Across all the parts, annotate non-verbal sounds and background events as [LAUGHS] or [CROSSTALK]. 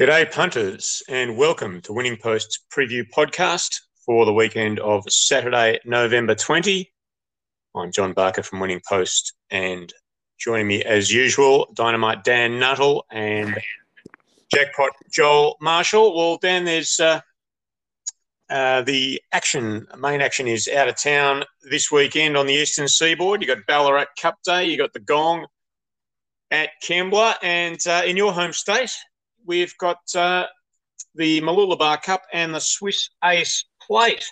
G'day, punters, and welcome to Winning Post's preview podcast for the weekend of Saturday, November 20. I'm John Barker from Winning Post, and joining me as usual, Dynamite Dan Nuttall and Jackpot Joel Marshall. Well, Dan, there's uh, uh, the action, main action is out of town this weekend on the eastern seaboard. You've got Ballarat Cup Day, you've got the Gong at Kembla, and uh, in your home state, we've got uh, the Mooloolaba Cup and the Swiss Ace Plate.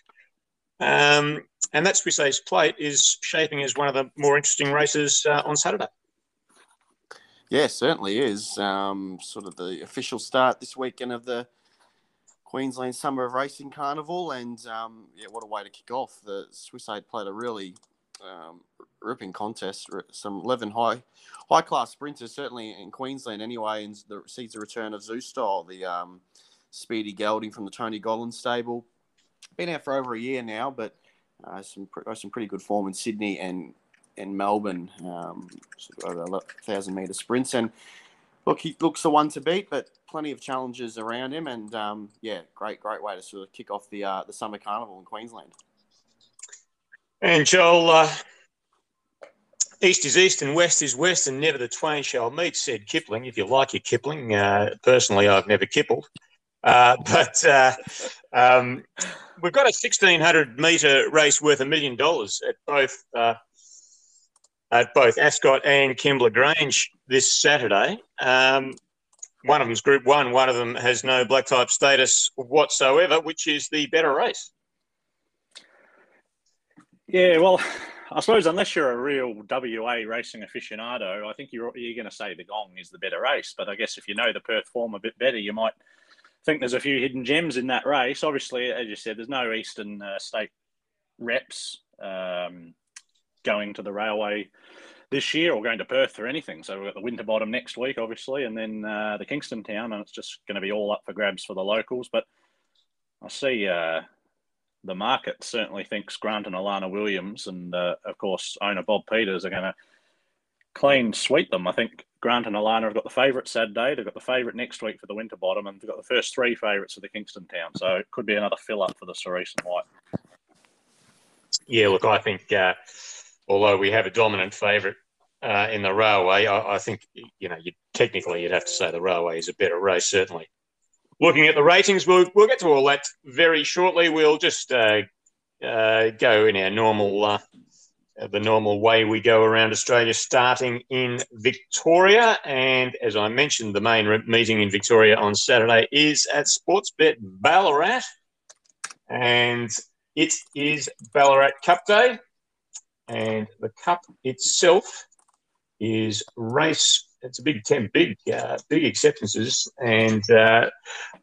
Um, and that Swiss Ace Plate is shaping as one of the more interesting races uh, on Saturday. Yeah, certainly is. Um, sort of the official start this weekend of the Queensland Summer of Racing Carnival, and um, yeah, what a way to kick off! The Swiss Ace played a really um, ripping contest. Some eleven high high class sprinters, certainly in Queensland anyway, and the, sees the return of Zoo Style, the um, speedy gelding from the Tony Gollan stable. Been out for over a year now, but uh, some some pretty good form in Sydney and and Melbourne, um, over thousand meter sprints, and look, he looks the one to beat, but plenty of challenges around him, and um, yeah, great, great way to sort of kick off the uh, the summer carnival in Queensland. And Joel, uh, east is east and west is west, and never the twain shall meet," said Kipling. If you like your Kipling, uh, personally, I've never kippled, uh, [LAUGHS] but uh, um, we've got a sixteen hundred metre race worth a million dollars at both uh, at both Ascot and Kembla Grange this Saturday. Um, one of them's Group One. One of them has no black type status whatsoever, which is the better race. Yeah, well, I suppose unless you're a real WA racing aficionado, I think you're you're going to say the Gong is the better race. But I guess if you know the Perth form a bit better, you might think there's a few hidden gems in that race. Obviously, as you said, there's no Eastern uh, State reps um, going to the railway this year or going to Perth or anything. So we've got the Winterbottom next week, obviously, and then uh, the Kingston Town, and it's just going to be all up for grabs for the locals. But I see uh, the market certainly thinks Grant and Alana Williams, and uh, of course owner Bob Peters, are going to clean sweep them. I think Grant and Alana have got the favourite Saturday. They've got the favourite next week for the Winterbottom, and they've got the first three favourites for the Kingston Town. So it could be another fill up for the Cerise and White. Yeah, look, I think uh, although we have a dominant favourite uh, in the railway, I, I think you know you technically you'd have to say the railway is a better race, certainly. Looking at the ratings, we'll we'll get to all that very shortly. We'll just uh, uh go in our normal uh, the normal way we go around Australia, starting in Victoria. And as I mentioned, the main meeting in Victoria on Saturday is at Sportsbet Ballarat, and it is Ballarat Cup Day and the cup itself is race. It's a big ten, big, uh, big acceptances, and uh,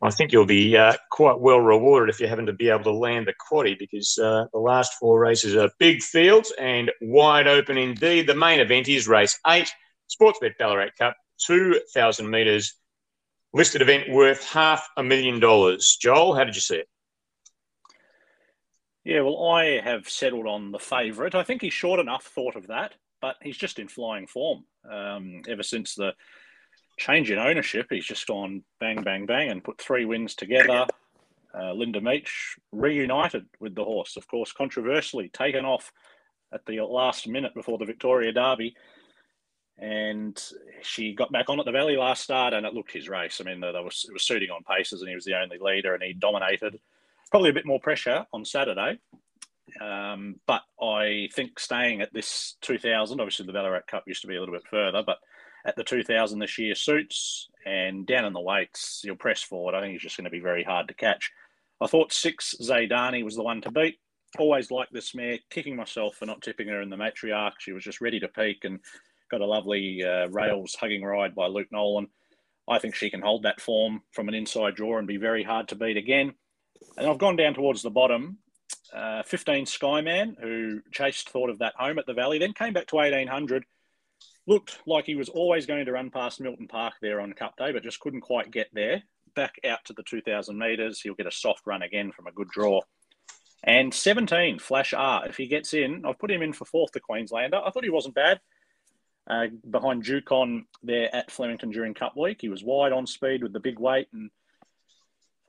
I think you'll be uh, quite well rewarded if you happen to be able to land the quaddy because uh, the last four races are big fields and wide open indeed. The main event is race eight, Sportsbet Ballarat Cup, two thousand metres, listed event worth half a million dollars. Joel, how did you see it? Yeah, well, I have settled on the favourite. I think he's short enough thought of that, but he's just in flying form. Um, ever since the change in ownership, he's just gone bang, bang, bang and put three wins together. Uh, Linda Meech reunited with the horse, of course, controversially taken off at the last minute before the Victoria Derby. And she got back on at the Valley last start, and it looked his race. I mean, there was it was suiting on paces, and he was the only leader, and he dominated probably a bit more pressure on Saturday. Um, but I think staying at this 2000, obviously the Ballarat Cup used to be a little bit further, but at the 2000 this year suits and down in the weights, you'll press forward. I think he's just going to be very hard to catch. I thought six Zayydani was the one to beat. Always liked this mare, kicking myself for not tipping her in the matriarch. She was just ready to peak and got a lovely uh, rails hugging ride by Luke Nolan. I think she can hold that form from an inside draw and be very hard to beat again. And I've gone down towards the bottom. Uh, 15 Skyman, who chased thought of that home at the Valley, then came back to 1800. Looked like he was always going to run past Milton Park there on Cup Day, but just couldn't quite get there. Back out to the 2,000 metres. He'll get a soft run again from a good draw. And 17, Flash R. If he gets in, I've put him in for fourth to Queenslander. I thought he wasn't bad. uh, behind Jukon there at Flemington during Cup Week. He was wide on speed with the big weight and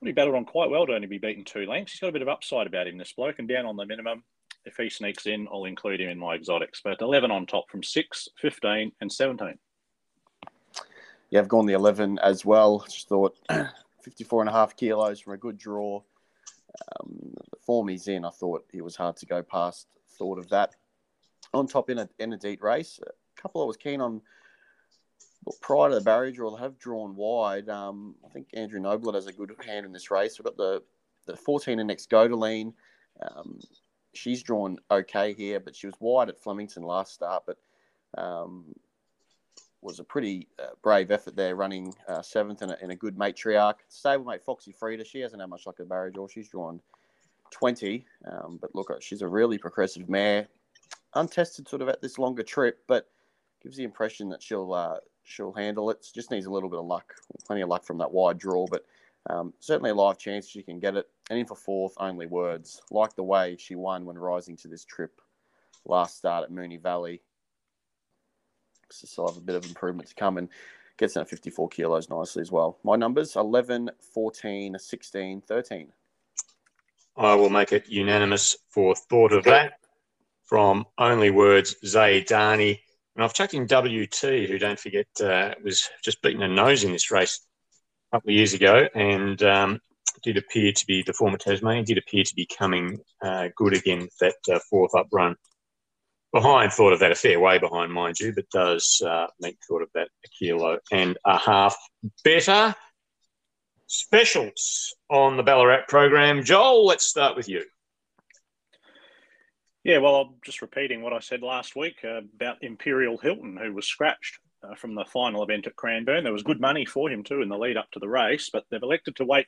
he battled on quite well to only be beaten two lengths. He's got a bit of upside about him, this bloke, and down on the minimum. If he sneaks in, I'll include him in my exotics. But 11 on top from 6, 15, and 17. Yeah, I've gone the 11 as well. Just thought [CLEARS THROAT] 54 and a half kilos from a good draw. Um, the form he's in, I thought it was hard to go past. Thought of that. On top in a, in a deep race, a couple I was keen on prior to the barrier draw, they have drawn wide. Um, I think Andrew Noble has a good hand in this race. We've got the, the 14 and next Godeline. Um, she's drawn okay here, but she was wide at Flemington last start, but um, was a pretty uh, brave effort there, running uh, seventh in a, in a good matriarch. Stablemate Foxy Frida, she hasn't had much like a barrier draw. She's drawn 20, um, but look, she's a really progressive mare. Untested sort of at this longer trip, but gives the impression that she'll uh, she'll handle it. Just needs a little bit of luck, plenty of luck from that wide draw, but um, certainly a live chance she can get it. And in for fourth, only words. Like the way she won when rising to this trip last start at Moonee Valley. So still have a bit of improvement to come and gets in at 54 kilos nicely as well. My numbers 11, 14, 16, 13. I will make it unanimous for thought of that from Only Words, Zayydani. And I've chucked in WT, who don't forget uh, was just beaten a nose in this race a couple of years ago and um, did appear to be the former Tasmanian, did appear to be coming uh, good again that uh, fourth up run. Behind thought of that a fair way behind, mind you, but does uh, make thought of that a kilo and a half better. Specials on the Ballarat program. Joel, let's start with you. Yeah, well, I'm just repeating what I said last week uh, about Imperial Hilton, who was scratched uh, from the final event at Cranbourne. There was good money for him too in the lead up to the race, but they've elected to wait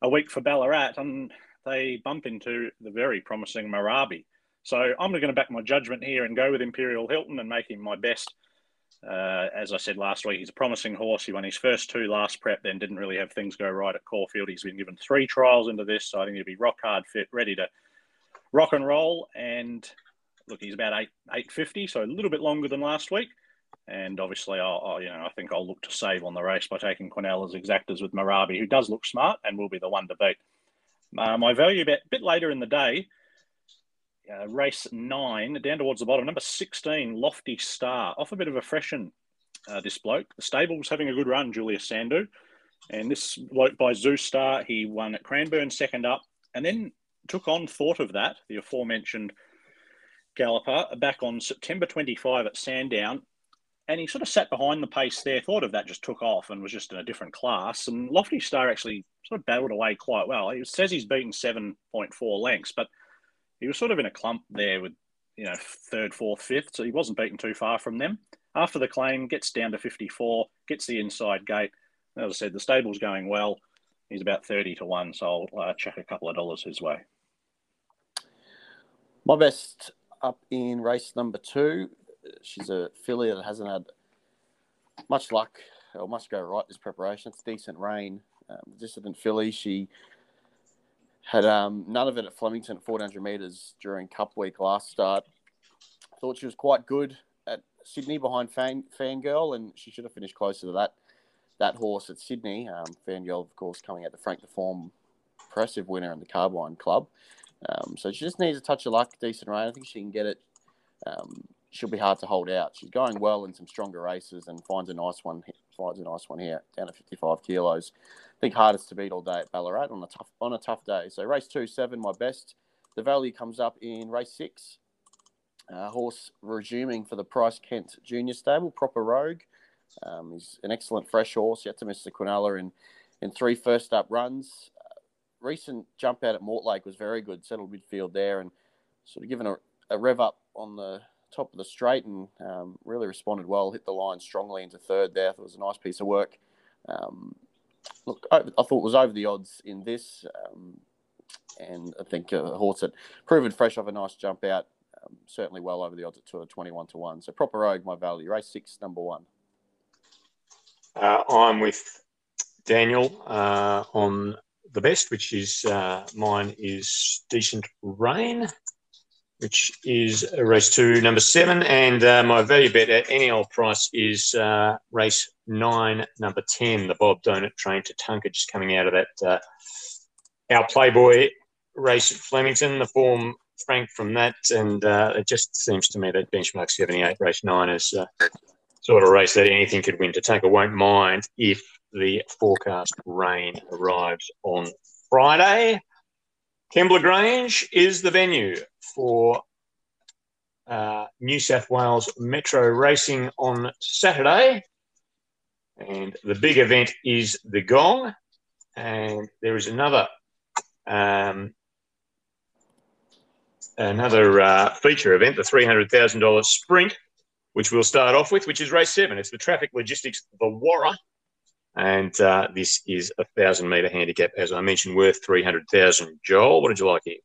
a week for Ballarat, and they bump into the very promising Marabi. So I'm going to back my judgment here and go with Imperial Hilton and make him my best. Uh, as I said last week, he's a promising horse. He won his first two last prep, then didn't really have things go right at Caulfield. He's been given three trials into this, so I think he'll be rock hard fit, ready to rock and roll. And look, he's about eight eight fifty, so a little bit longer than last week. And obviously, I'll, I'll, you know I think I'll look to save on the race by taking Cornell as exactors with Marabi, who does look smart and will be the one to beat. Uh, my value bet a bit later in the day, uh, race nine down towards the bottom, number sixteen, Lofty Star, off a bit of a freshen. Uh, this bloke, the stable's having a good run, Julius Sandu, and this bloke by Zeus Star, he won at Cranbourne second up, and then took on thought of that, the aforementioned galloper, back on September 25 at Sandown. And he sort of sat behind the pace there, thought of that, just took off and was just in a different class. And Lofty Star actually sort of battled away quite well. He says he's beaten 7.4 lengths, but he was sort of in a clump there with, you know, third, fourth, fifth. So he wasn't beaten too far from them. After the claim, gets down to 54, gets the inside gate. As I said, the stable's going well. He's about 30 to 1, so I'll uh, a couple of dollars his way. My best up in race number two. She's a filly that hasn't had much luck or much go right this preparation. It's decent rain. Um, dissident filly. She had um, none of it at Flemington at 400 metres during Cup Week last start. Thought she was quite good at Sydney behind Fan, Fangirl, and she should have finished closer to that that horse at Sydney. Um, Fangirl, of course, coming out the Frank the Form impressive winner in the Carbine Club. Um, so she just needs a touch of luck, decent rain. I think she can get it. Um, she'll be hard to hold out. She's going well in some stronger races and finds a nice one. Finds a nice one here, down at 55 kilos. I think hardest to beat all day at Ballarat on a tough on a tough day. So race two, seven, my best. The value comes up in race six. Uh, horse resuming for the Price Kent Junior Stable, proper rogue. Um, he's an excellent fresh horse. Yet to miss the Quinella in in three first up runs recent jump out at Mortlake was very good. Settled midfield there and sort of given a, a rev up on the top of the straight and um, really responded well. Hit the line strongly into third there. It was a nice piece of work. Um, look, I, I, thought it was over the odds in this. Um, and I think uh, horse had proven fresh off a nice jump out. Um, certainly well over the odds at two, 21 to 1. So proper rogue, my value. Race six, number one. Uh, I'm with Daniel uh, on the best, which is uh, mine is decent rain. which is race two, number seven. And uh, my value bet at any old price is uh, race nine, number 10, the Bob Donut train to Tonka, just coming out of that. Uh, our Playboy race at Flemington, the form frank from that. And uh, it just seems to me that benchmark 78, race nine is uh, sort of a race that anything could win. Tatanka won't mind if the forecast rain arrives on Friday. Kembla Grange is the venue for uh, New South Wales Metro Racing on Saturday. And the big event is the Gong. And there is another um, another uh, feature event, the $300,000 sprint, which we'll start off with, which is race seven. It's the Traffic Logistics, the Warra and uh, this is a thousand meter handicap, as I mentioned, worth 300,000. Joel, what did you like here?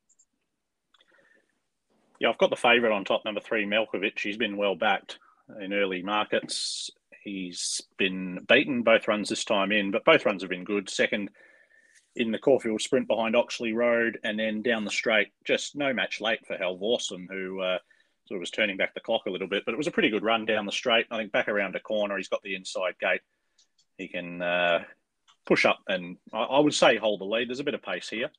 Yeah, I've got the favourite on top, number three, Malkovich. He's been well backed in early markets. He's been beaten both runs this time in, but both runs have been good. Second in the Caulfield sprint behind Oxley Road, and then down the straight, just no match late for Halvorsen, who uh, sort of was turning back the clock a little bit. But it was a pretty good run down the straight. I think back around a corner, he's got the inside gate he can uh, push up and I, I, would say hold the lead. There's a bit of pace here.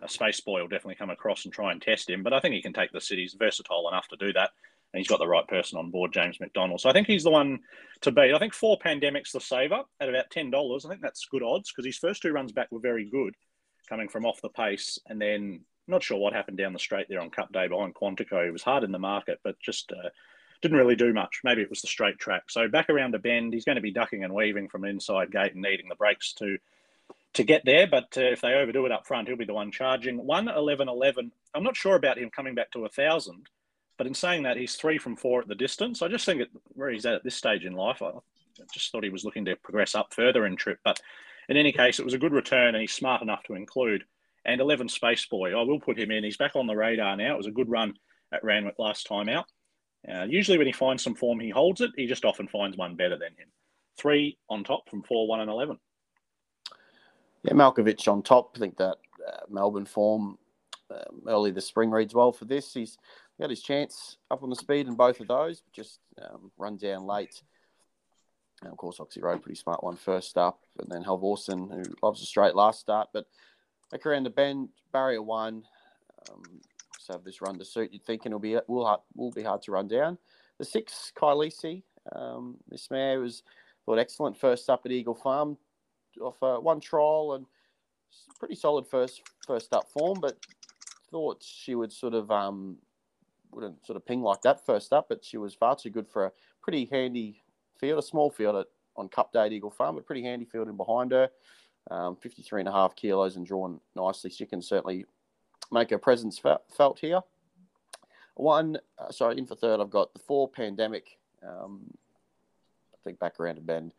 Uh, Space Boy will definitely come across and try and test him, but I think he can take the city. He's versatile enough to do that. And he's got the right person on board, James McDonald. So I think he's the one to beat. I think four pandemics the saver at about ten dollars. I think that's good odds because his first two runs back were very good, coming from off the pace, and then not sure what happened down the straight there on Cup Day behind Quantico. It was hard in the market, but just uh, didn't really do much. Maybe it was the straight track. So back around a bend, he's going to be ducking and weaving from inside gate and needing the brakes to to get there. But uh, if they overdo it up front, he'll be the one charging. One eleven eleven. I'm not sure about him coming back to a thousand, but in saying that, he's three from four at the distance. I just think it, where he's at at this stage in life, I just thought he was looking to progress up further in trip. But in any case, it was a good return, and he's smart enough to include. And 11 Space Boy, I will put him in. He's back on the radar now. It was a good run at Randwick last time out. Uh, usually, when he finds some form, he holds it. He just often finds one better than him. Three on top from four, one, and eleven. Yeah, Malkovich on top. I think that uh, Melbourne form um, early the spring reads well for this. He's got his chance up on the speed in both of those, but just um, run down late. And of course, Oxley Road, pretty smart one first up, and then Halvorsen, who loves a straight last start. But back around the bend, barrier one, um, have this run to suit. You'd think it'll be will will be hard to run down. The six Kylisi, um, this mare was thought excellent first up at Eagle Farm, off uh, one trial and pretty solid first first up form, but thought she would sort of um, wouldn't sort of ping like that first up, but she was far too good for a pretty handy field, a small field at, on Cup Day at Eagle Farm, but pretty handy field in behind her. Um, 53 and a half kilos and drawn nicely. She can certainly make her presence felt here. One, uh, sorry, in for third, I've got the four pandemic. Um, I think back around to bend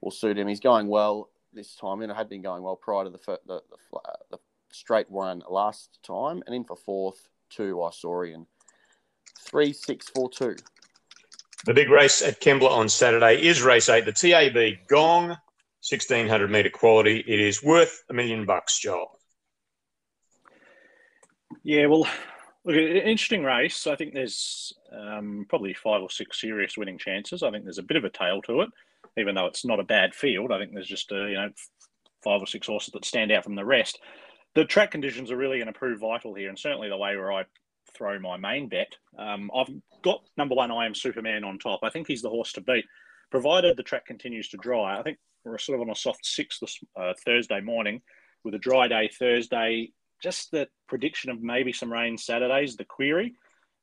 will suit him. He's going well this time, and it had been going well prior to the the, the, the straight one last time, and in for fourth, two Isaurian, three six four two. The big race at Kembla on Saturday is race eight, the TAB Gong, sixteen hundred meter quality. It is worth a million bucks, Joel. Yeah, well, look, an interesting race. I think there's um, probably five or six serious winning chances. I think there's a bit of a tail to it, even though it's not a bad field. I think there's just a, you know five or six horses that stand out from the rest. The track conditions are really going to prove vital here, and certainly the way where I throw my main bet. Um, I've got number one, I am Superman on top. I think he's the horse to beat, provided the track continues to dry. I think we're sort of on a soft six this uh, Thursday morning with a dry day Thursday just the prediction of maybe some rain Saturdays, the query.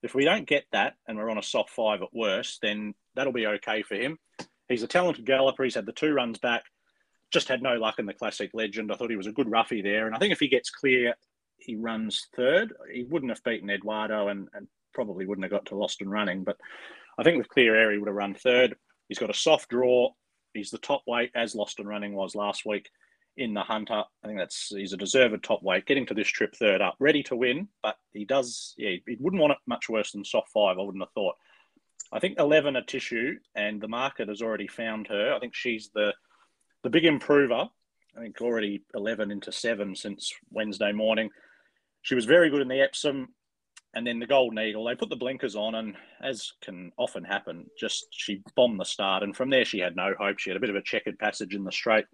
If we don't get that and we're on a soft five at worst, then that'll be okay for him. He's a talented galloper. He's had the two runs back. Just had no luck in the Classic Legend. I thought he was a good roughie there. And I think if he gets clear, he runs third. He wouldn't have beaten Eduardo and, and probably wouldn't have got to Lost and Running. But I think with clear air, he would have run third. He's got a soft draw. He's the top weight, as Lost and Running was last week in the Hunter. I think that's he's a deserved top weight, getting to this trip third up, ready to win. But he does, yeah, he wouldn't want it much worse than soft five. I wouldn't have thought. I think eleven a tissue, and the market has already found her. I think she's the the big improver. I think already eleven into seven since Wednesday morning. She was very good in the Epsom. and then the Golden Eagle, they put the blinkers on, and as can often happen, just she bombed the start. And from there, she had no hope. She had a bit of a checkered passage in the straight.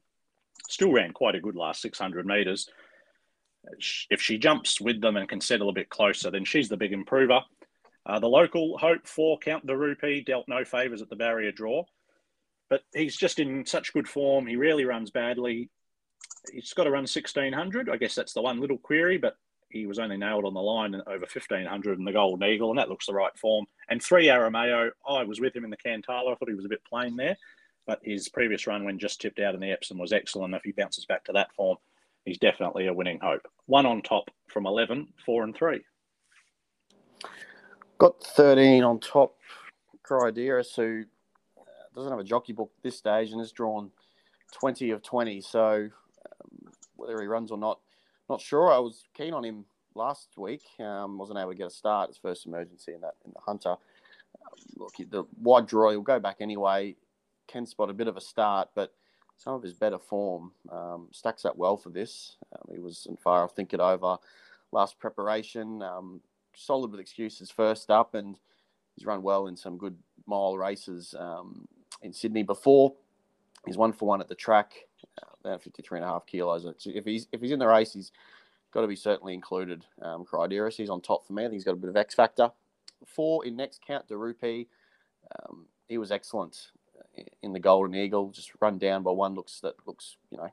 Still ran quite a good last 600 metres. If she jumps with them and can settle a bit closer, then she's the big improver. Uh, the local Hope for Count De Rupee dealt no favours at the barrier draw, but he's just in such good form. He rarely runs badly. He's got to run 1600. I guess that's the one little query, but he was only nailed on the line over 1500 in the Golden Eagle, and that looks the right form. And three Arameo, I was with him in the Cantala. I thought he was a bit plain there, but his previous run when just tipped out in the Epsom was excellent. If he bounces back to that form, he's definitely a winning hope. One on top from 11, four and three. Got 13 on top. Cryderis, who uh, doesn't have a jockey book this stage and has drawn 20 of 20. So um, whether he runs or not, not sure. I was keen on him last week. Um, wasn't able to get a start. His first emergency in that in the Hunter. Um, look, the wide draw. He'll go back anyway. Can spot a bit of a start, but some of his better form um, stacks up well for this. Um, he was in fire. I think it over last preparation. Um, solid with excuses first up, and he's run well in some good mile races um, in Sydney before. He's one for one at the track about 53 and a half kilos. If he's if he's in the race, he's got to be certainly included. Um, he's on top for me. I think he's got a bit of X factor. Four in next count, De Rupee. Um, he was excellent in the Golden Eagle. Just run down by one looks that looks you know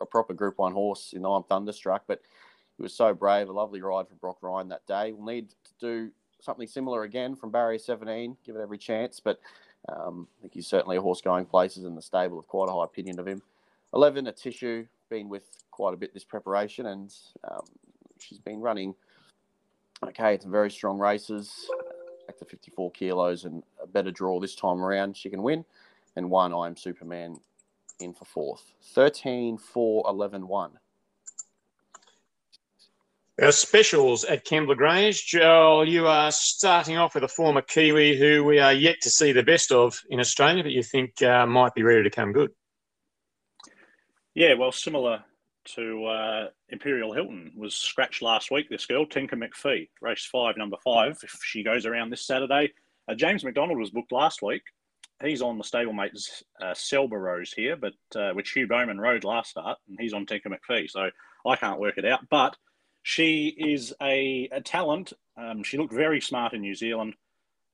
a proper Group One horse. Know I'm thunderstruck, but he was so brave. A lovely ride for Brock Ryan that day. We'll need to do something similar again from Barrier 17. Give it every chance, but. Um, I think he's certainly a horse going places in the stable. Have quite a high opinion of him. 11, a tissue, been with quite a bit this preparation, and um, she's been running okay. It's very strong races, back to 54 kilos, and a better draw this time around. She can win. And one, I'm Superman in for fourth. 13, 4, 11, 1. Our specials at Kembla Grange. Joel, you are starting off with a former Kiwi who we are yet to see the best of in Australia, but you think uh, might be ready to come good. Yeah, well, similar to uh, Imperial Hilton was scratched last week. This girl, Tinker McPhee, race five, number five. If she goes around this Saturday, uh, James McDonald was booked last week. He's on the stablemate's uh, Rose here, but uh, which Hugh Bowman rode last start, and he's on Tinker McPhee. So I can't work it out. But she is a, a talent. Um, she looked very smart in New Zealand.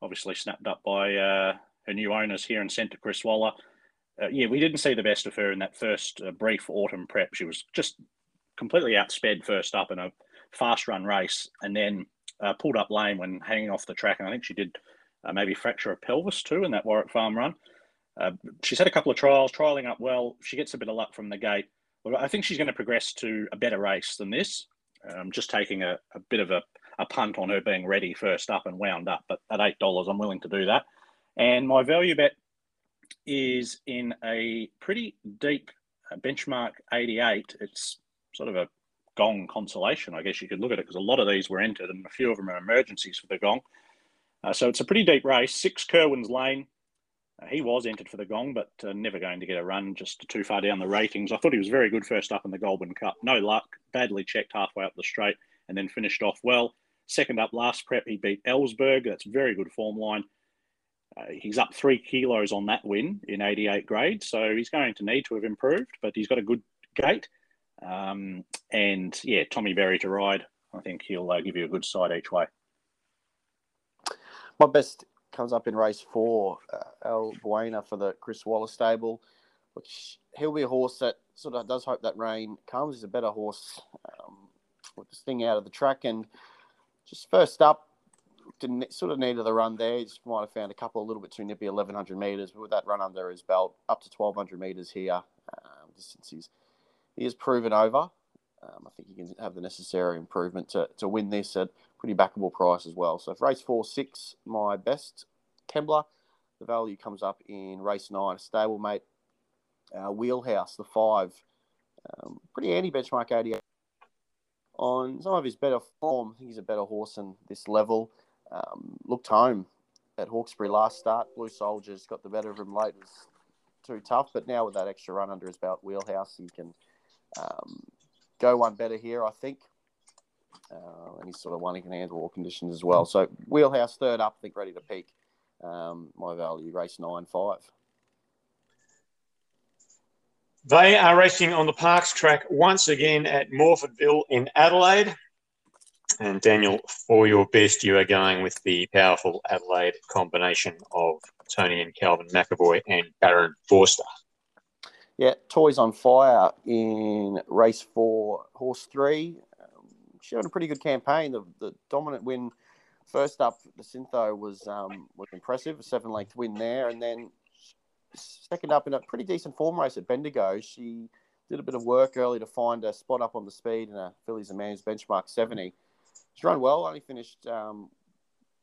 Obviously snapped up by uh, her new owners here and sent to Chris Waller uh, yeah, we didn't see the best of her in that first uh, brief autumn prep. She was just completely outsped first up in a fast run race and then uh, pulled up lame when hanging off the track. And I think she did uh, maybe fracture a pelvis too in that Warwick Farm run. Uh, she's had a couple of trials, trialing up well. She gets a bit of luck from the gate. But I think she's going to progress to a better race than this. Um, just taking a, a bit of a, a punt on her being ready first up and wound up. But at $8, I'm willing to do that. And my value bet is in a pretty deep uh, benchmark 88. It's sort of a gong consolation, I guess you could look at it, because a lot of these were entered and a few of them are emergencies for the gong. Uh, so it's a pretty deep race. Six Kerwin's Lane. Uh, he was entered for the gong, but uh, never going to get a run, just too far down the ratings. I thought he was very good first up in the Goulburn Cup. No luck, badly checked halfway up the straight, and then finished off well. Second up last prep, he beat Ellsberg. That's very good form line. Uh, he's up three kilos on that win in 88 grade, so he's going to need to have improved, but he's got a good gait. Um, and yeah, Tommy Berry to ride. I think he'll uh, give you a good side each way. My best comes up in race four, uh, El Buena for the Chris Waller's stable, which he'll be a horse that sort of does hope that rain comes. He's a better horse um, with this thing out of the track. And just first up, didn't sort of needed the run there. He just might have found a couple a little bit too nippy, 1100 metres. But with that run under his belt, up to 1200 metres here, um, distance he's, he is proven over. Um, I think he can have the necessary improvement to, to win this at pretty backable price as well. So race four, six, my best, Kembla. The value comes up in race nine, stablemate. Uh, wheelhouse, the five. Um, pretty anti benchmark 88 on some of his better form. I think he's a better horse than this level. Um, looked home at Hawkesbury last start. Blue Soldiers got the better of him late. It was too tough, but now with that extra run under his belt, wheelhouse, he can um, go one better here, I think. uh, and he's sort of one he can handle all conditions as well. So wheelhouse third up, I think ready to peak. Um, my value race nine five. They are racing on the Parks track once again at Morphettville in Adelaide. And Daniel, for your best, you are going with the powerful Adelaide combination of Tony and Calvin McEvoy and Barend Vorster. Yeah, Toys on Fire in race four, horse three. She had a pretty good campaign. The, the dominant win first up, the Syntho was um, was impressive, a seven length win there, and then second up in a pretty decent form race at Bendigo. She did a bit of work early to find a spot up on the speed in a Fillies and Mans benchmark 70. Run well, only finished um,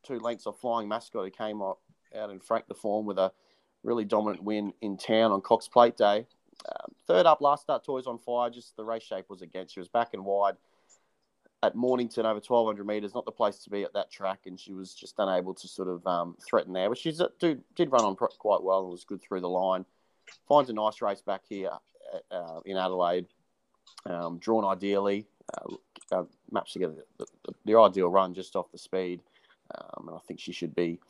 two lengths off Flying Mascot, who came up, out and franked the form with a really dominant win in town on Cox Plate Day. Um, third up, last start, Toys on Fire. Just the race shape was against. She was back and wide at Mornington over 1200 metres, not the place to be at that track, and she was just unable to sort of um, threaten there. But she did, did run on quite well and was good through the line. Finds a nice race back here uh, uh in Adelaide, um, drawn ideally, uh, uh, together the, the, the, ideal run just off the speed, um, and I think she should be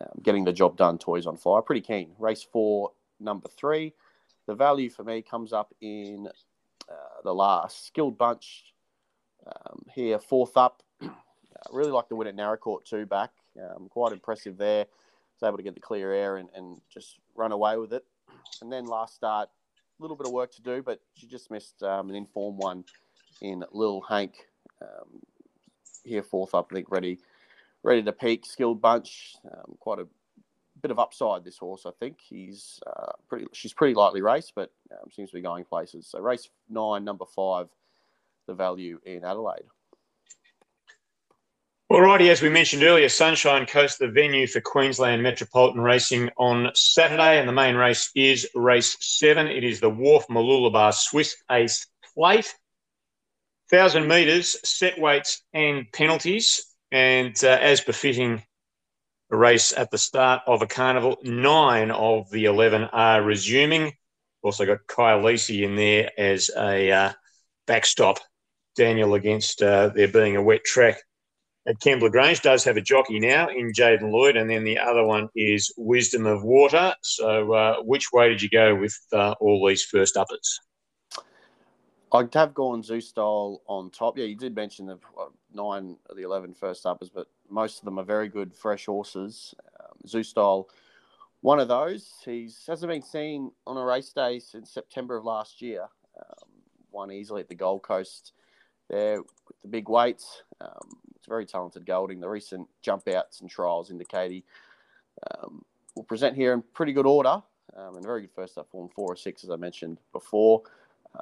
um, getting the job done. Toys on fire, pretty keen. Race four, number three. The value for me comes up in uh, the last skilled bunch um, here, fourth up. [CLEARS THROAT] Uh, really like the win at Naracoorte too back. Um, quite impressive there. Was able to get the clear air and, and just run away with it. And then last start, a little bit of work to do, but she just missed um, an informed one in Lil Hank. Um, here, fourth up, I think, ready ready to peak. Skilled bunch, um, quite a bit of upside this horse. I think he's uh, pretty. She's pretty lightly raced, but um, seems to be going places. So race nine, number five, the value in Adelaide. Alrighty, as we mentioned earlier, Sunshine Coast, the venue for Queensland Metropolitan Racing on Saturday, and the main race is race seven. It is the Wharf Mooloolaba Swiss Ace Plate. 1,000 metres, set weights and penalties. And uh, as befitting a race at the start of a carnival, nine of the 11 are resuming. Also got Kyle Lisi in there as a uh, backstop Daniel against uh, there being a wet track at Kembla Grange does have a jockey now in Jaden Lloyd, and then the other one is Wisdom of Water. So, uh, which way did you go with uh, all these first uppers? I'd have gone style on top. Yeah, you did mention the nine of the 11 first uppers, but most of them are very good fresh horses. Um, one of those. He hasn't been seen on a race day since September of last year. Um, won easily at the Gold Coast there with the big weights. Um, it's very talented gelding. The recent jump outs and trials indicate he um, will present here in pretty good order um, and very good first up form, four or six, as I mentioned before.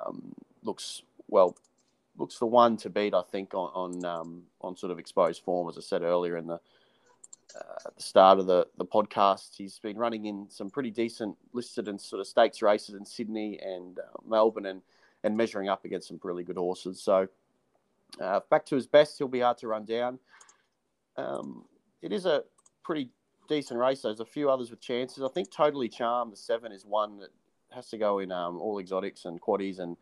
Um, looks well, looks the one to beat, I think, on on, um, on sort of exposed form, as I said earlier in the uh, the start of the, the podcast. He's been running in some pretty decent listed and sort of stakes races in Sydney and uh, Melbourne and, and measuring up against some really good horses. So uh, back to his best, he'll be hard to run down. Um, it is a pretty decent race. There's a few others with chances. I think Totally Charmed, the seven, is one that has to go in um, all exotics and quaddies and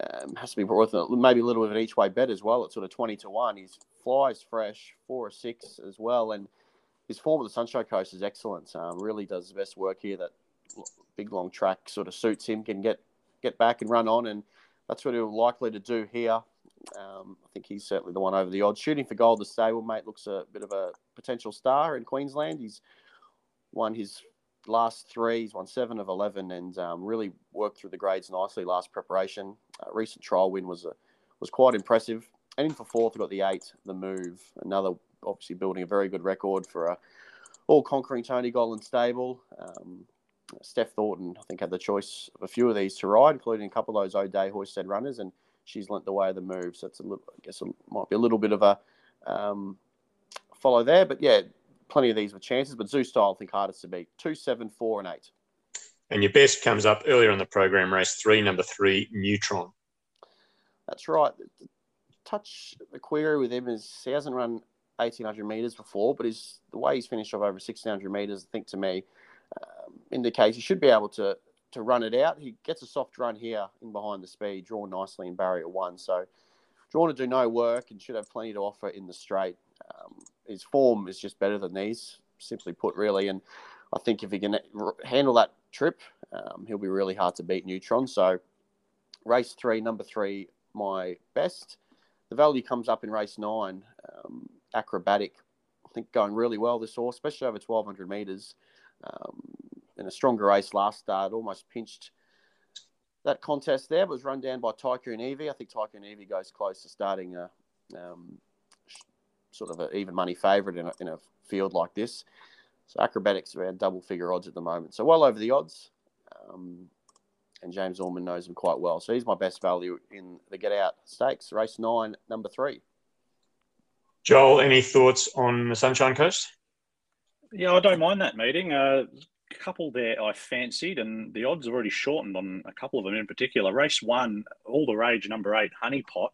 um, has to be worth maybe a little bit of an each way bet as well. It's sort of 20 to 1. He flies fresh, four or six as well. And his form of the Sunshine Coast is excellent. Um, really does the best work here. That big long track sort of suits him, can get, get back and run on. And that's what he'll likely to do here. Um, I think he's certainly the one over the odds. Shooting for gold, the stablemate looks a bit of a potential star in Queensland. He's won his last three. He's won seven of 11 and um, really worked through the grades nicely last preparation. Uh, recent trial win was a, was quite impressive. And in for fourth, we got the eight, the move. Another, obviously, building a very good record for a all conquering Tony Gollan stable. Um, Steph Thornton, I think, had the choice of a few of these to ride, including a couple of those O'Day Hoisted runners. And she's lent the way of the move. So it's a little, I guess, it might be a little bit of a um, follow there. But yeah, plenty of these with chances. But Zoo style, I think hardest to beat. Two, seven, four, and eight. And your best comes up earlier in the program, race three, number three, Neutron. That's right. Touch the query with him is he hasn't run 1800 metres before, but his the way he's finished off over 1600 metres, I think to me, um, indicates he should be able to to run it out. He gets a soft run here in behind the speed, drawn nicely in barrier one. So drawn to do no work and should have plenty to offer in the straight. Um, his form is just better than these, simply put, really. And I think if he can handle that trip, um, he'll be really hard to beat Neutron. So, race three, number three, my best. The value comes up in race nine, um, acrobatic. I think going really well this horse, especially over 1200 metres. Um, in a stronger race last start, almost pinched that contest there, was run down by Tycoon Evie. I think Tycoon Evie goes close to starting a um, sort of an even money favourite in a, in a field like this. So acrobatics around double figure odds at the moment. So well over the odds. Um, and James Orman knows him quite well. So he's my best value in the Get Out Stakes, race nine, number three. Joel, any thoughts on the Sunshine Coast? Yeah, I don't mind that meeting. Uh, a couple there I fancied, and the odds have already shortened on a couple of them in particular. Race one, all the rage, number eight, Honeypot,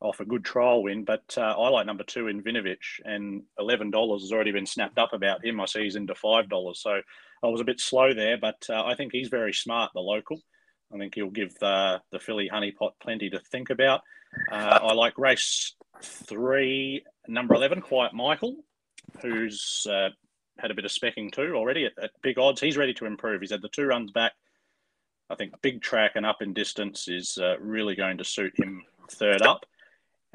off a good trial win, but uh, I like number two in Vinovich, and eleven dollars has already been snapped up about him. I see he's into five dollars, so I was a bit slow there, but uh, I think he's very smart, the local. I think he'll give the the filly Honeypot plenty to think about. Uh, I like race three, number eleven, Quiet Michael, who's uh, had a bit of specking too already at, at, big odds. He's ready to improve. He's had the two runs back. I think big track and up in distance is uh, really going to suit him third up.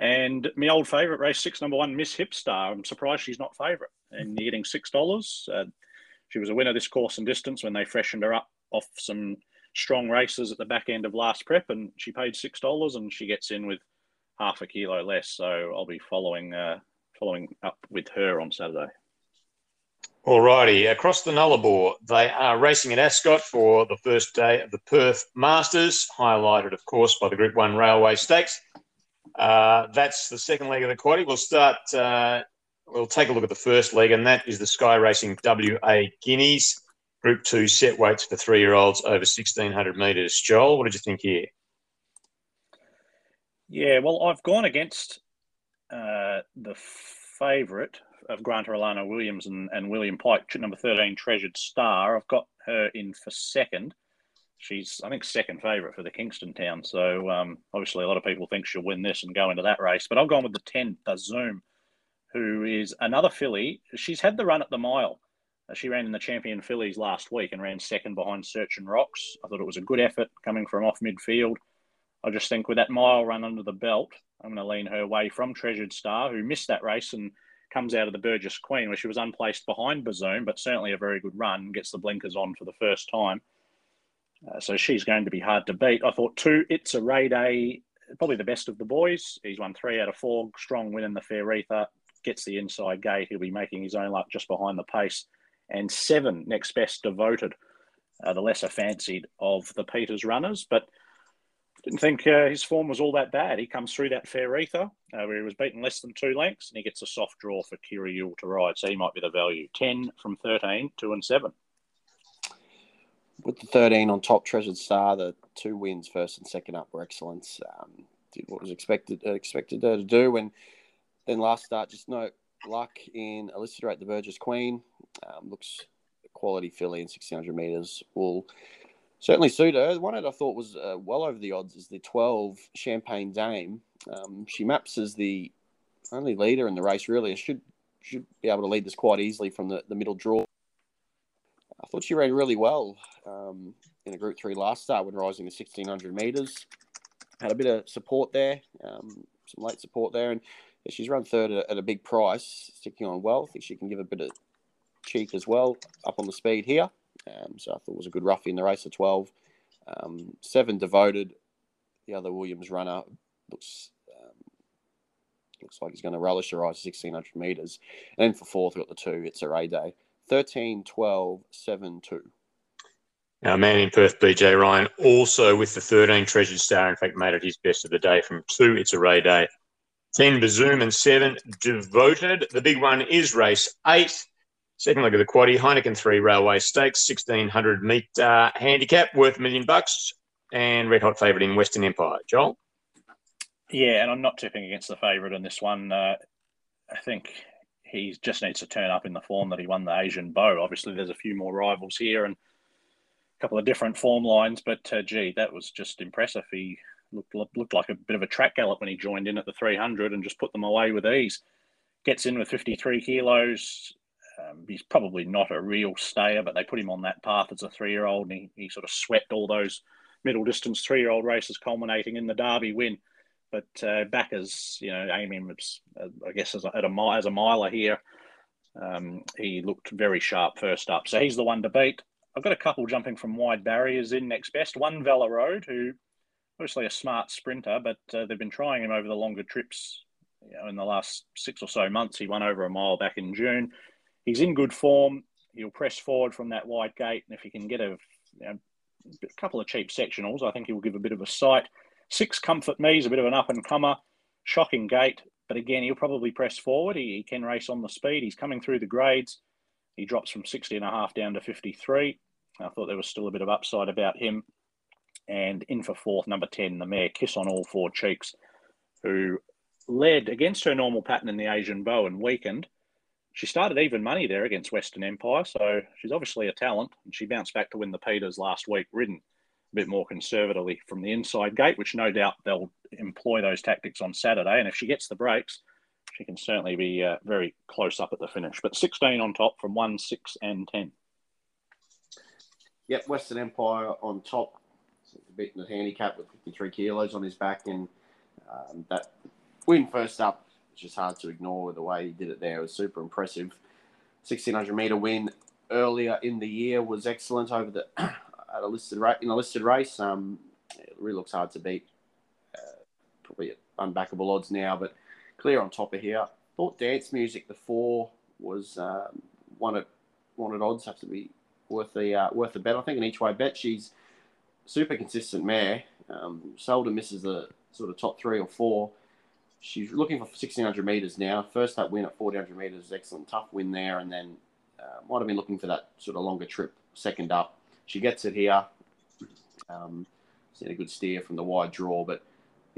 And my old favourite race six, number one, Miss Hipstar. I'm surprised she's not favourite. And you're getting six dollars. Uh, she was a winner this course and distance when they freshened her up off some strong races at the back end of last prep, and she paid six dollars, and she gets in with half a kilo less. So I'll be following uh, following up with her on Saturday. Alrighty, across the Nullarbor, they are racing at Ascot for the first day of the Perth Masters, highlighted, of course, by the Group One Railway Stakes. Uh, that's the second leg of the quaddy. We'll start. Uh, we'll take a look at the first leg, and that is the Sky Racing WA Guineas Group Two set weights for three-year-olds over sixteen hundred metres. Joel, what did you think here? Yeah, well, I've gone against uh, the favourite of Granta Alana Williams and, and William Pike, number 13, Treasured Star. I've got her in for second. She's, I think, second favourite for the Kingston Town. So um, obviously, a lot of people think she'll win this and go into that race. But I've gone with the 10, the Zoom, who is another filly. She's had the run at the mile. Uh, she ran in the champion fillies last week and ran second behind Search and Rocks. I thought it was a good effort coming from off midfield. I just think with that mile run under the belt, I'm going to lean her way from Treasured Star, who missed that race and comes out of the Burgess Queen, where she was unplaced behind Bazoom, but certainly a very good run, gets the blinkers on for the first time. Uh, so she's going to be hard to beat. I thought two, it's a Ray Day, probably the best of the boys. He's won three out of four, strong win in the Fair Ether, gets the inside gate. He'll be making his own luck just behind the pace. And seven, next best devoted, uh, the lesser fancied of the Peters runners. But didn't think uh, his form was all that bad. He comes through that fair ether uh, where he was beaten less than two lengths and he gets a soft draw for Kyra Yuill to ride. So he might be the value. 10 from 13, 2 and 7. With the 13 on top, Treasured Star, the two wins, first and second up, were excellence. Um, did what was expected uh, expected her to do. And then last start, just no luck in Elicitor at the Burgess Queen. Um, looks quality filly in 1600 metres. Will certainly suit her. The one that I thought was uh, well over the odds is the 12 Champagne Dame. Um, she maps as the only leader in the race, really. should should be able to lead this quite easily from the, the middle draw. I thought she ran really well um, in a Group 3 last start when rising to 1600 metres. Had a bit of support there, um, some late support there, and she's run third at, a big price, sticking on well. I think she can give a bit of cheek as well up on the speed here. Um, so I thought it was a good roughie in the race of 12. Um, seven devoted. The other Williams runner looks um, looks like he's going to relish the rise 1600 metres. And then for fourth, we've got the two. It's a Ray Day. 13, 12, 7, 2. Now, man in Perth, BJ Ryan, also with the 13 Treasured Star, in fact, made it his best of the day from two. It's a Ray Day. 10 Bazoom and 7 Devoted. The big one is race 8. Second leg of the quaddy, Heineken 3 Railway Stakes, 1600 metre handicap, worth a million bucks, and red hot favourite in Western Empire. Joel? Yeah, and I'm not tipping against the favourite in this one. Uh, I think he just needs to turn up in the form that he won the Asian Beau. Obviously, there's a few more rivals here and a couple of different form lines, but uh, gee, that was just impressive. He looked looked like a bit of a track gallop when he joined in at the 300 and just put them away with ease. Gets in with 53 kilos. Um, he's probably not a real stayer, but they put him on that path as a three-year-old, and he, he sort of swept all those middle distance three-year-old races, culminating in the Derby win. But uh, back as you know, aiming, uh, I guess, as a, at a as a miler here, um, he looked very sharp first up. So he's the one to beat. I've got a couple jumping from wide barriers in next best. One Vela Road, who obviously a smart sprinter, but uh, they've been trying him over the longer trips. You know, in the last six or so months, he won over a mile back in June. He's in good form. He'll press forward from that wide gate, and if he can get a, you know, a couple of cheap sectionals, I think he will give a bit of a sight. Six Comfort Me is a bit of an up and comer, shocking gate, but again, he'll probably press forward. He, he can race on the speed. He's coming through the grades. He drops from 60 and a half down to 53. I thought there was still a bit of upside about him. And in for fourth, number 10, the mare Kiss on All Four Cheeks, who led against her normal pattern in the Asian Beau and weakened. She started even money there against Western Empire, so she's obviously a talent. And she bounced back to win the Peters last week, ridden a bit more conservatively from the inside gate, which no doubt they'll employ those tactics on Saturday. And if she gets the breaks, she can certainly be uh, very close up at the finish. But 16 on top from 1, 6, and 10. Yep, Western Empire on top. Beating the handicap with 53 kilos on his back. And um, that win first up, which is hard to ignore the way he did it there. It was super impressive. 1600 meter win earlier in the year was excellent over the at a listed race in a listed race. Um, it really looks hard to beat. Uh, probably unbackable odds now, but clear on top of here. Thought dance music the four was um, one at one at odds have to be worth the uh, worth the bet. I think an each way bet. She's super consistent mare. Um, seldom misses the sort of top three or four. She's looking for 1600 meters now. First up win at 1400 meters, is excellent, tough win there, and then uh, might have been looking for that sort of longer trip. Second up, she gets it here. Um, seen a good steer from the wide draw, but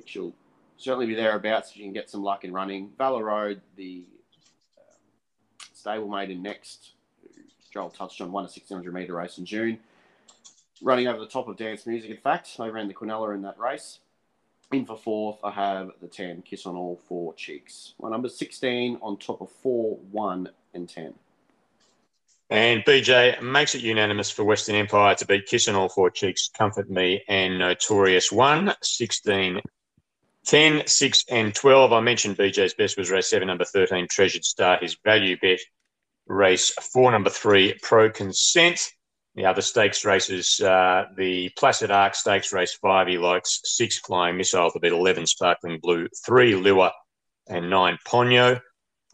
she'll certainly be thereabouts if you can get some luck in running. Valor Road, the uh, stablemate in next, Joel touched on, won a 1600 metre race in June. Running over the top of Dance Music, in fact, they ran the Quinella in that race. In for fourth, I have the 10, Kiss on All Four Cheeks. My number 16 on top of 4, 1, and 10. And BJ makes it unanimous for Western Empire to beat Kiss on All Four Cheeks, Comfort Me, and Notorious 1, 16, 10, 6, and 12. I mentioned BJ's best was race 7, number 13, Treasured Star, his value bet. Race 4, number 3, Pro Consent. The other stakes races, uh, the Placid Ark Stakes race 5, he likes 6, Flying Missile to beat 11, Sparkling Blue, 3, Lure, and 9, Ponyo.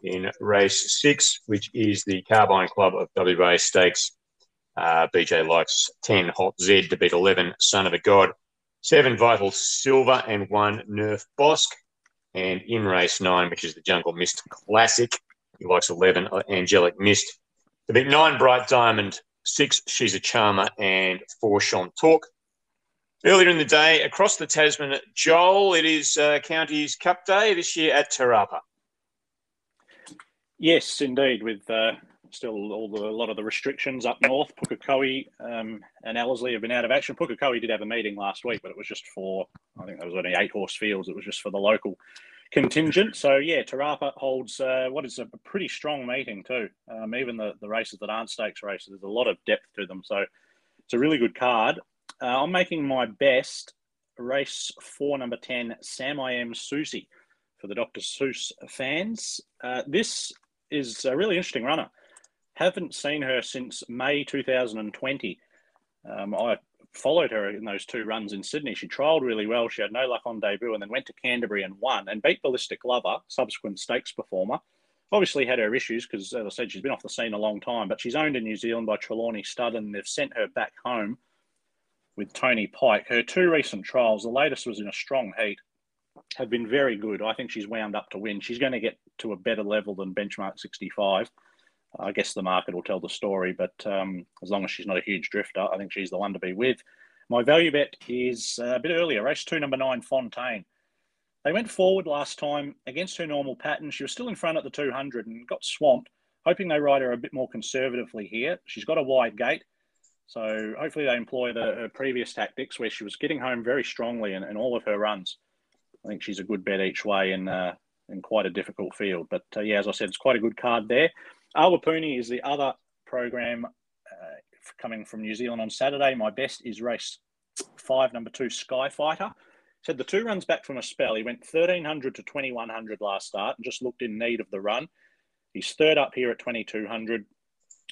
In race 6, which is the Carbine Club of WA Stakes, uh, BJ likes 10, Hot Z to beat 11, Son of a God seven Vital Silver, and one Nerf Bossk. And in race nine, which is the Jungle Mist Classic, he likes 11 uh, Angelic Mist. The big nine Bright Diamond, six She's a Charmer, and four Sean Talk. Earlier in the day, across the Tasman, Joel, it is uh, Counties Cup Day this year at Te Rapa. Yes, indeed, with uh, still all the, a lot of the restrictions up north. Pukekohe um, and Ellerslie have been out of action. Pukekohe did have a meeting last week, but it was just for, I think there was only eight horse fields. It was just for the local contingent. So, yeah, Te Rapa holds uh, what is a pretty strong meeting, too. Um, even the, the races that aren't stakes races, there's a lot of depth to them. So, it's a really good card. Uh, I'm making my best race four, number 10, Sam I Am Susie for the Dr. Seuss fans. Uh, this is a really interesting runner haven't seen her since May 2020. Um, I followed her in those two runs in Sydney. She trialled really well. She had no luck on debut and then went to Canterbury and won and beat Ballistic Lover, subsequent stakes performer. Obviously had her issues because, as I said, she's been off the scene a long time, but she's owned in New Zealand by Trelawney Stud and they've sent her back home with Tony Pike. Her two recent trials, the latest was in a strong heat, have been very good. I think she's wound up to win. She's going to get to a better level than benchmark 65. I guess the market will tell the story, but um, as long as she's not a huge drifter, I think she's the one to be with. My value bet is uh, a bit earlier, race two, number nine, Fontaine. They went forward last time against her normal pattern. She was still in front at the 200 and got swamped, hoping they ride her a bit more conservatively here. She's got a wide gate. So hopefully they employ the her previous tactics where she was getting home very strongly in, in all of her runs. I think she's a good bet each way in uh, in quite a difficult field. But uh, yeah, as I said, it's quite a good card there. Awapuni is the other program uh, coming from New Zealand on Saturday. My best is race five, number two, Sky Fighter. Said the two runs back from a spell. He went 1300 to 2100 last start and just looked in need of the run. He's third up here at 2200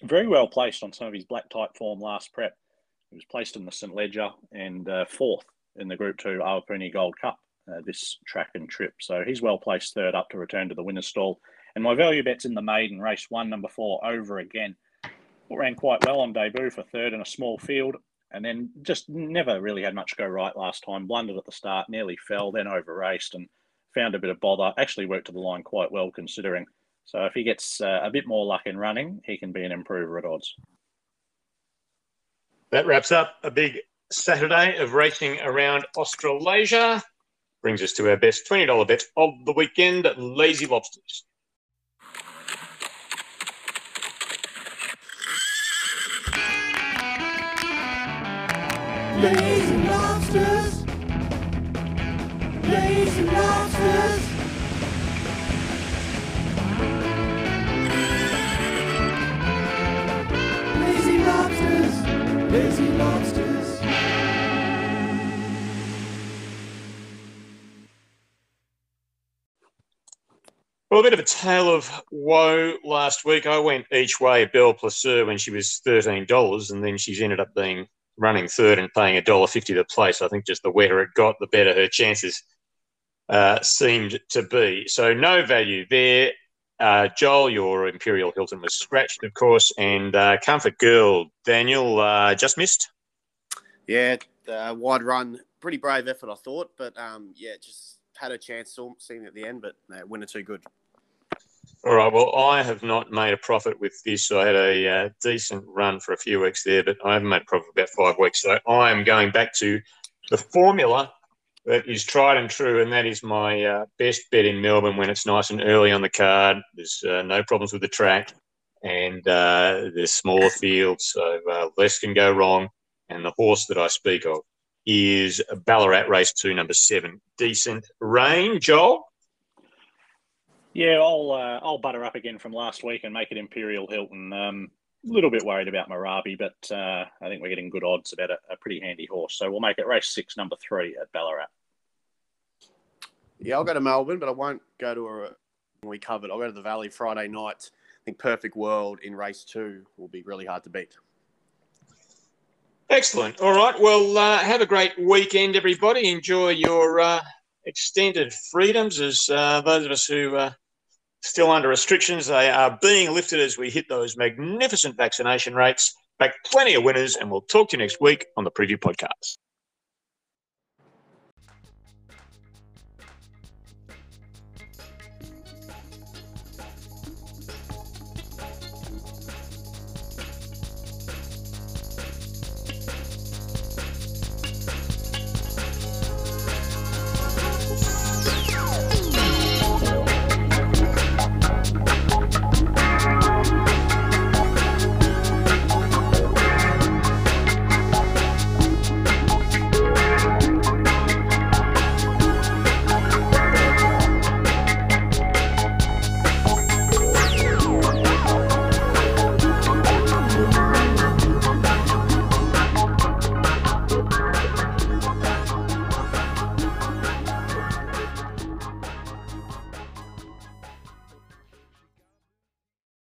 very well placed on some of his black type form last prep. He was placed in the St Leger and uh, fourth in the Group 2 Awapuni Gold Cup uh, this track and trip. So he's well placed third up to return to the winner's stall. And my value bet's in the maiden race one, number four, over again. Ran quite well on debut for third in a small field and then just never really had much go right last time. Blundered at the start, nearly fell, then over raced and found a bit of bother. Actually worked to the line quite well considering. So if he gets uh, a bit more luck in running, he can be an improver at odds. That wraps up a big Saturday of racing around Australasia. Brings us to our best $20 bet of the weekend, Lazy Lobsters. Lazy Lobsters. Lazy Lobsters. Well, a bit of a tale of woe last week. I went each way Belle Placeur when she was $13, and then she's ended up being running third and paying $1.50 to place. I think just the wetter it got, the better her chances uh, seemed to be. So no value there. Uh, Joel, your Imperial Hilton was scratched, of course, and uh, Comfort Girl, Daniel, uh, just missed. Yeah, wide run, pretty brave effort, I thought, but um, yeah, just had a chance, seeing at the end, but no, winner too good. All right. Well, I have not made a profit with this. I had a uh, decent run for a few weeks there, but I haven't made a profit about five weeks. So I am going back to the formula that is tried and true, and that is my uh, best bet in Melbourne when it's nice and early on the card. There's uh, no problems with the track, and uh, there's smaller fields, so uh, less can go wrong. And the horse that I speak of is Ballarat Race Two, number seven. Decent rain, Joel. Yeah, I'll uh, I'll butter up again from last week and make it Imperial Hilton. Um, a little bit worried about Marabi, but uh, I think we're getting good odds about a, a, pretty handy horse. So we'll make it race six, number three at Ballarat. Yeah, I'll go to Melbourne, but I won't go to a we covered. I'll go to the Valley Friday night. I think Perfect World in race two will be really hard to beat. Excellent. All right. Well, uh, have a great weekend, everybody. Enjoy your uh, extended freedoms as uh, those of us who are still under restrictions, they are being lifted as we hit those magnificent vaccination rates. Back plenty of winners, and we'll talk to you next week on the preview podcast.